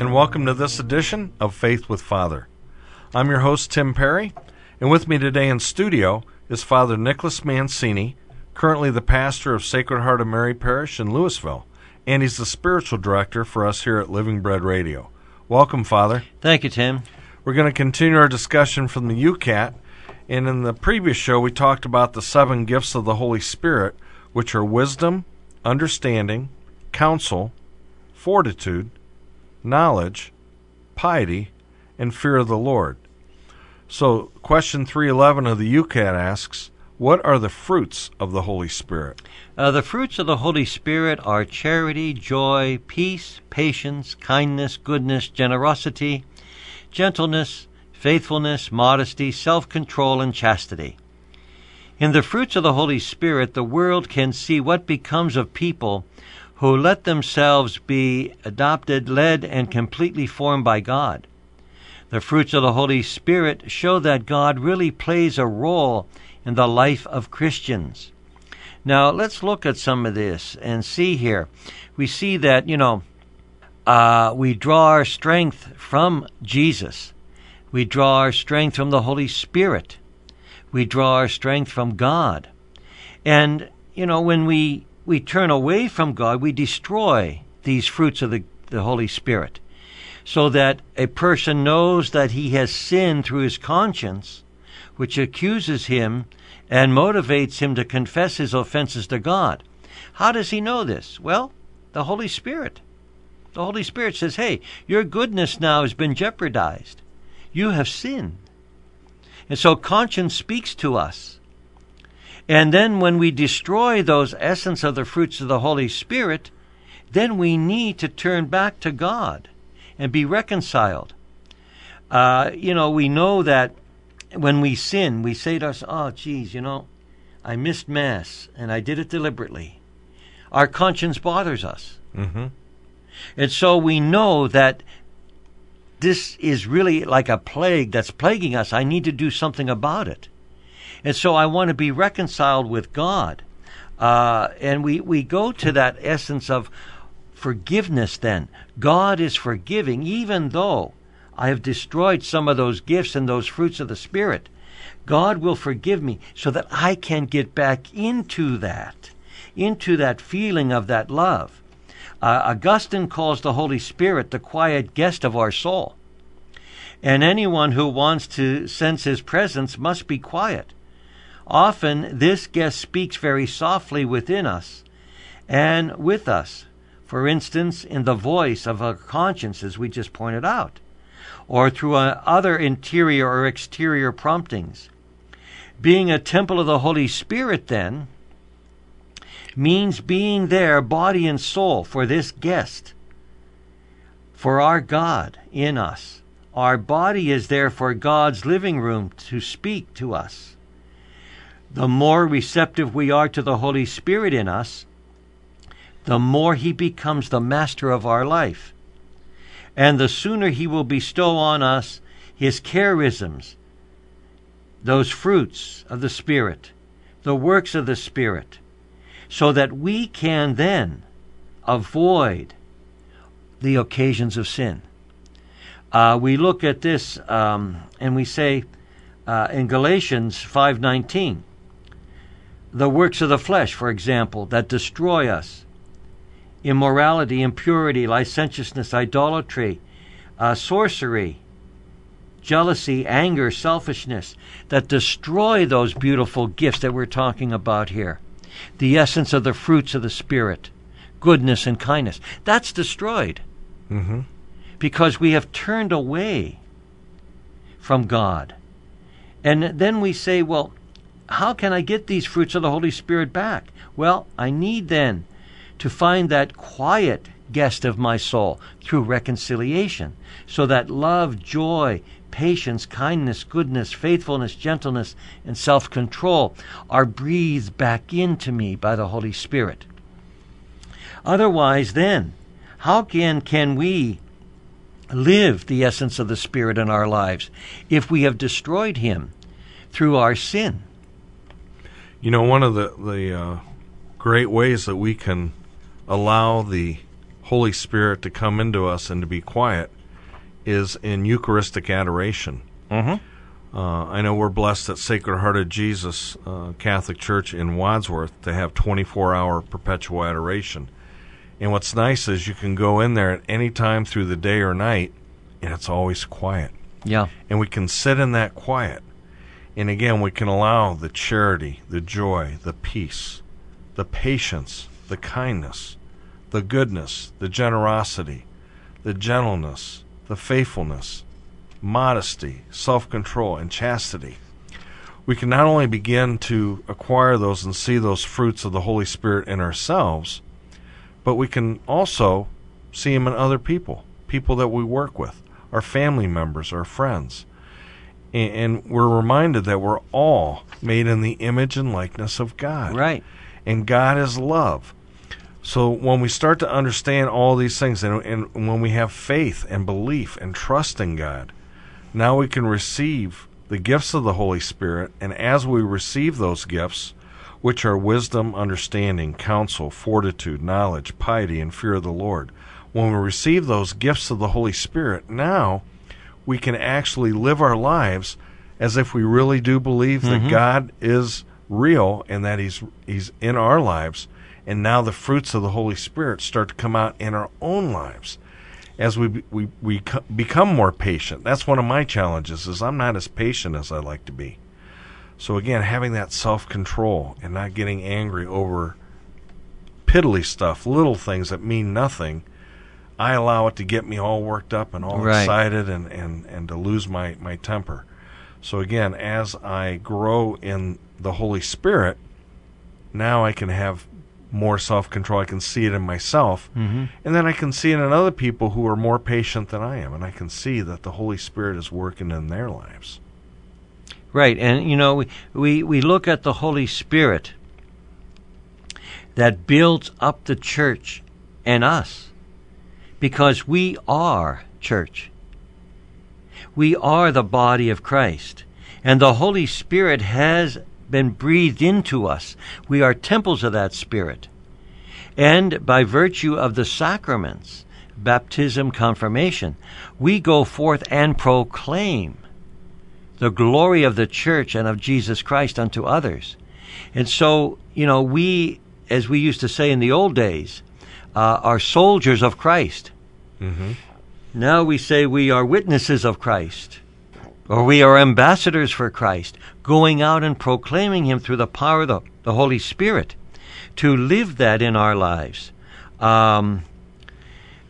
and welcome to this edition of Faith with Father. I'm your host, Tim Perry, and with me today in studio is Father Nicholas Mancini, currently the pastor of Sacred Heart of Mary Parish in Louisville, and he's the spiritual director for us here at Living Bread Radio. Welcome, Father. Thank you, Tim. We're going to continue our discussion from the YOUCAT, and in the previous show, we talked about the seven gifts of the Holy Spirit, which are wisdom, understanding, counsel, fortitude, knowledge, piety, and fear of the Lord. So, question 311 of the YOUCAT asks, What are the fruits of the Holy Spirit? Uh, the fruits of the Holy Spirit are charity, joy, peace, patience, kindness, goodness, generosity, gentleness, faithfulness, modesty, self control, and chastity. In the fruits of the Holy Spirit, the world can see what becomes of people who let themselves be adopted, led, and completely formed by God. The fruits of the Holy Spirit show that God really plays a role in the life of Christians. Now, let's look at some of this and see here. We see that, you know, uh, we draw our strength from Jesus. We draw our strength from the Holy Spirit. We draw our strength from God. And, you know, when we, we turn away from God, we destroy these fruits of the, the Holy Spirit. So that a person knows that he has sinned through his conscience, which accuses him and motivates him to confess his offenses to God. How does he know this? Well, the Holy Spirit. The Holy Spirit says, hey, your goodness now has been jeopardized. You have sinned. And so conscience speaks to us. And then when we destroy those essence of the fruits of the Holy Spirit, then we need to turn back to God and be reconciled. Uh, you know, we know that when we sin, we say to us, oh, geez, you know, I missed Mass and I did it deliberately. Our conscience bothers us. Mm-hmm. And so we know that this is really like a plague that's plaguing us. I need to do something about it. And so I want to be reconciled with God. Uh, and we, we go to that essence of forgiveness then. God is forgiving, even though I have destroyed some of those gifts and those fruits of the Spirit. God will forgive me so that I can get back into that, into that feeling of that love. Uh, Augustine calls the Holy Spirit the quiet guest of our soul. And anyone who wants to sense his presence must be quiet. Often, this guest speaks very softly within us and with us. For instance, in the voice of our conscience, as we just pointed out, or through uh, other interior or exterior promptings. Being a temple of the Holy Spirit, then, means being there, body and soul, for this guest, for our God in us. Our body is there for God's living room to speak to us. The more receptive we are to the Holy Spirit in us, the more He becomes the master of our life. And the sooner He will bestow on us His charisms, those fruits of the Spirit, the works of the Spirit, so that we can then avoid the occasions of sin. Uh, we look at this um, and we say uh, in Galatians 5:19, the works of the flesh, for example, that destroy us, immorality, impurity, licentiousness, idolatry, uh, sorcery, jealousy, anger, selfishness, that destroy those beautiful gifts that we're talking about here the essence of the fruits of the Spirit, goodness and kindness. That's destroyed. Mm-hmm. Because we have turned away from God. And then we say, well, how can I get these fruits of the Holy Spirit back? Well, I need then to find that quiet guest of my soul through reconciliation, so that love, joy, patience, kindness, goodness, faithfulness, gentleness, and self control are breathed back into me by the Holy Spirit. Otherwise, then, how can, can we live the essence of the Spirit in our lives if we have destroyed Him through our sin? You know, one of the the uh, great ways that we can allow the Holy Spirit to come into us and to be quiet is in Eucharistic adoration. Mm-hmm. Uh, I know we're blessed at Sacred Heart of Jesus uh, Catholic Church in Wadsworth to have 24 hour perpetual adoration. And what's nice is you can go in there at any time through the day or night, and it's always quiet. Yeah. And we can sit in that quiet. And again, we can allow the charity, the joy, the peace, the patience, the kindness, the goodness, the generosity, the gentleness, the faithfulness, modesty, self control, and chastity. We can not only begin to acquire those and see those fruits of the Holy Spirit in ourselves, but we can also see them in other people, people that we work with, our family members, our friends. And, we're reminded that we're all made in the image and likeness of God. Right. And God is love. So when we start to understand all these things, and, and when we have faith and belief and trust in God, now we can receive the gifts of the Holy Spirit. And as we receive those gifts, which are wisdom, understanding, counsel, fortitude, knowledge, piety, and fear of the Lord. When we receive those gifts of the Holy Spirit, now we can actually live our lives as if we really do believe mm-hmm. that God is real and that he's he's in our lives and now the fruits of the Holy Spirit start to come out in our own lives as we we we become more patient. That's one of my challenges is I'm not as patient as I like to be. So again, having that self-control and not getting angry over piddly stuff, little things that mean nothing, I allow it to get me all worked up and all right. excited and, and, and to lose my, my temper. So again, as I grow in the Holy Spirit, now I can have more self control. I can see it in myself. Mm-hmm. And then I can see it in other people who are more patient than I am. And I can see that the Holy Spirit is working in their lives. Right, and you know, we, we, we look at the Holy Spirit that builds up the church and us because we are church. We are the body of Christ, and the Holy Spirit has been breathed into us. We are temples of that Spirit. And by virtue of the sacraments, baptism, confirmation, we go forth and proclaim the glory of the church and of Jesus Christ unto others. And so, you know, we, as we used to say in the old days, uh, are soldiers of Christ. Mm-hmm. Now we say we are witnesses of Christ, or we are ambassadors for Christ, going out and proclaiming Him through the power of the, the Holy Spirit, to live that in our lives. Um,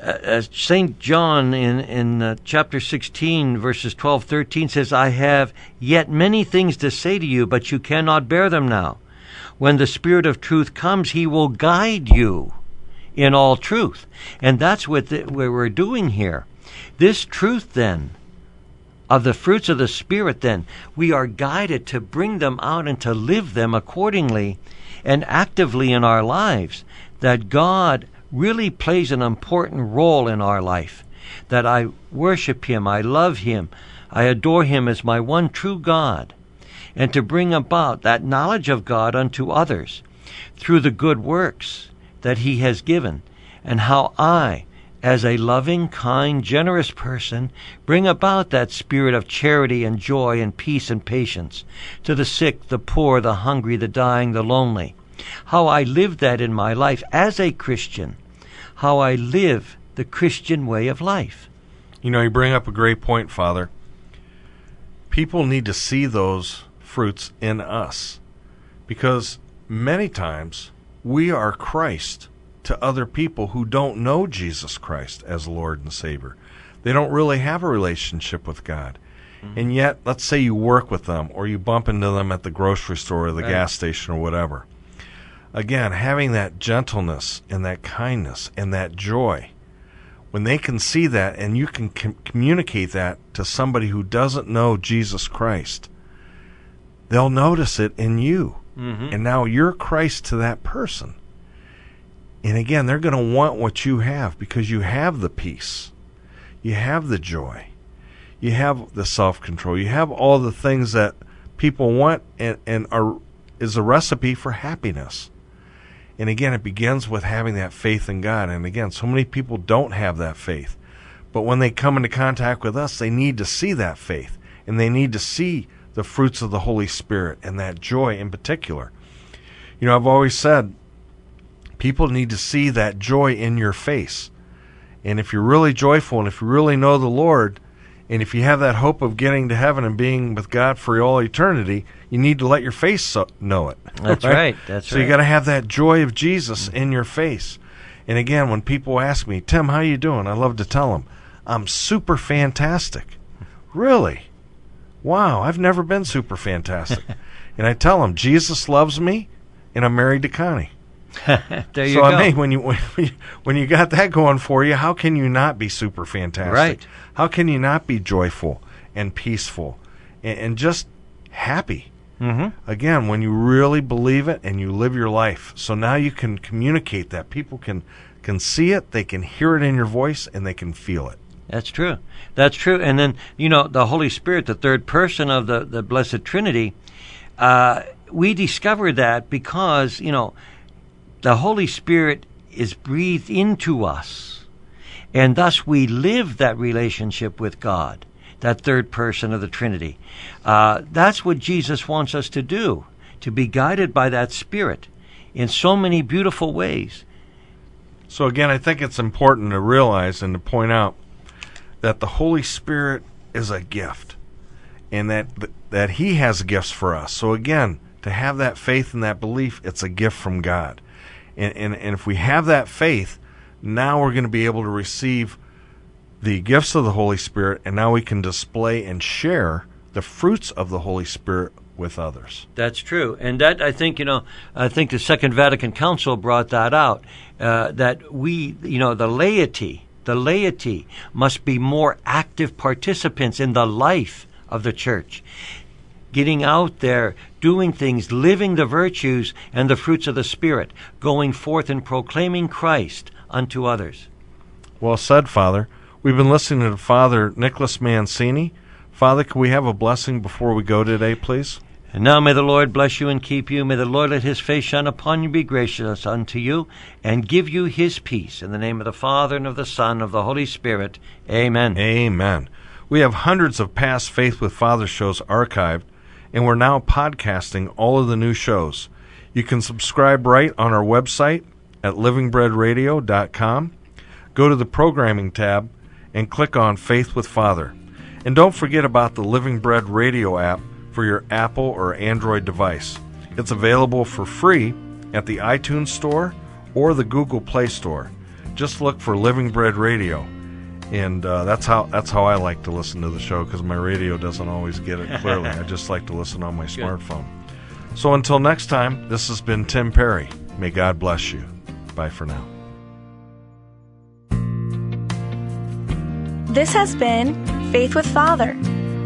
uh, St. John in, in uh, chapter 16, verses 12, 13 says, I have yet many things to say to you, but you cannot bear them now. When the Spirit of truth comes, he will guide you in all truth. And that's what, the, what we're doing here. This truth, then, of the fruits of the Spirit, then, we are guided to bring them out and to live them accordingly and actively in our lives. That God really plays an important role in our life. That I worship Him, I love Him, I adore Him as my one true God, and to bring about that knowledge of God unto others through the good works that He has given, and how I, as a loving, kind, generous person, bring about that spirit of charity and joy and peace and patience to the sick, the poor, the hungry, the dying, the lonely. How I live that in my life as a Christian how I live the Christian way of life. You know, you bring up a great point, Father. People need to see those fruits in us because many times we are Christ to other people who don't know Jesus Christ as Lord and Savior. They don't really have a relationship with God. Mm-hmm. And yet, let's say you work with them or you bump into them at the grocery store or the right. gas station or whatever again, having that gentleness and that kindness and that joy, when they can see that and you can com- communicate that to somebody who doesn't know Jesus Christ, they'll notice it in you. Mm-hmm. And now you're Christ to that person. And again, they're going to want what you have because you have the peace, you have the joy, you have the self control, you have all the things that people want and, and are is a recipe for happiness. And again, it begins with having that faith in God. And again, so many people don't have that faith. But when they come into contact with us, they need to see that faith and they need to see the fruits of the Holy Spirit and that joy in particular. You know, I've always said people need to see that joy in your face. And if you're really joyful and if you really know the Lord, and if you have that hope of getting to heaven and being with God for all eternity, you need to let your face so- know it. That's right. That's right. so right. you got to have that joy of Jesus in your face. And again, when people ask me, "Tim, how you doing?" I love to tell them, "I'm super fantastic." Really? Wow, I've never been super fantastic. and I tell them, "Jesus loves me, and I'm married to Connie." there you so go. I mean, when you when you, when you got that going for you, how can you not be super fantastic? Right. How can you not be joyful and peaceful and, and just happy? mm-hmm. Again, when you really believe it and you live your life, so now you can communicate that people can can see it, they can hear it in your voice, and they can feel it. That's true. That's true. And then, you know, the Holy Spirit, the third person of the, the Blessed Trinity, uh, we discovered that because, you know, the Holy Spirit is breathed into us. And thus we live that relationship with God, that third person of the Trinity. Uh, that's what Jesus wants us to do, to be guided by that Spirit in so many beautiful ways. So again, I think it's important to realize and to point out that the Holy Spirit is a gift, and that that He has gifts for us. So again, to have that faith and that belief, it's a gift from God, and and, and if we have that faith, now we're going to be able to receive the gifts of the Holy Spirit, and now we can display and share the fruits of the Holy Spirit with others. That's true, and that I think you know. I think the Second Vatican Council brought that out. Uh, that we, you know, the laity, the laity must be more active participants in the life of the church, getting out there, doing things, living the virtues and the fruits of the Spirit, going forth and proclaiming Christ unto others. Well said, Father. We've been listening to Father Nicholas Mancini. Father, can we have a blessing before we go today, please? And now may the Lord bless you and keep you. May the Lord let his face shine upon you, be gracious unto you, and give you his peace. In the name of the Father, and of the Son, and of the Holy Spirit. Amen. Amen. We have hundreds of past Faith with Father shows archived, and we're now podcasting all of the new shows. You can subscribe right on our website at livingbreadradio.com. Go to the programming tab and click on Faith with Father. And don't forget about the Living Bread radio app for your Apple or Android device. It's available for free at the iTunes Store or the Google Play Store. Just look for Living Bread Radio, and uh, that's how that's how I like to listen to the show because my radio doesn't always get it clearly. I just like to listen on my smartphone. So until next time, this has been Tim Perry. May God bless you. Bye for now. This has been Faith with Father,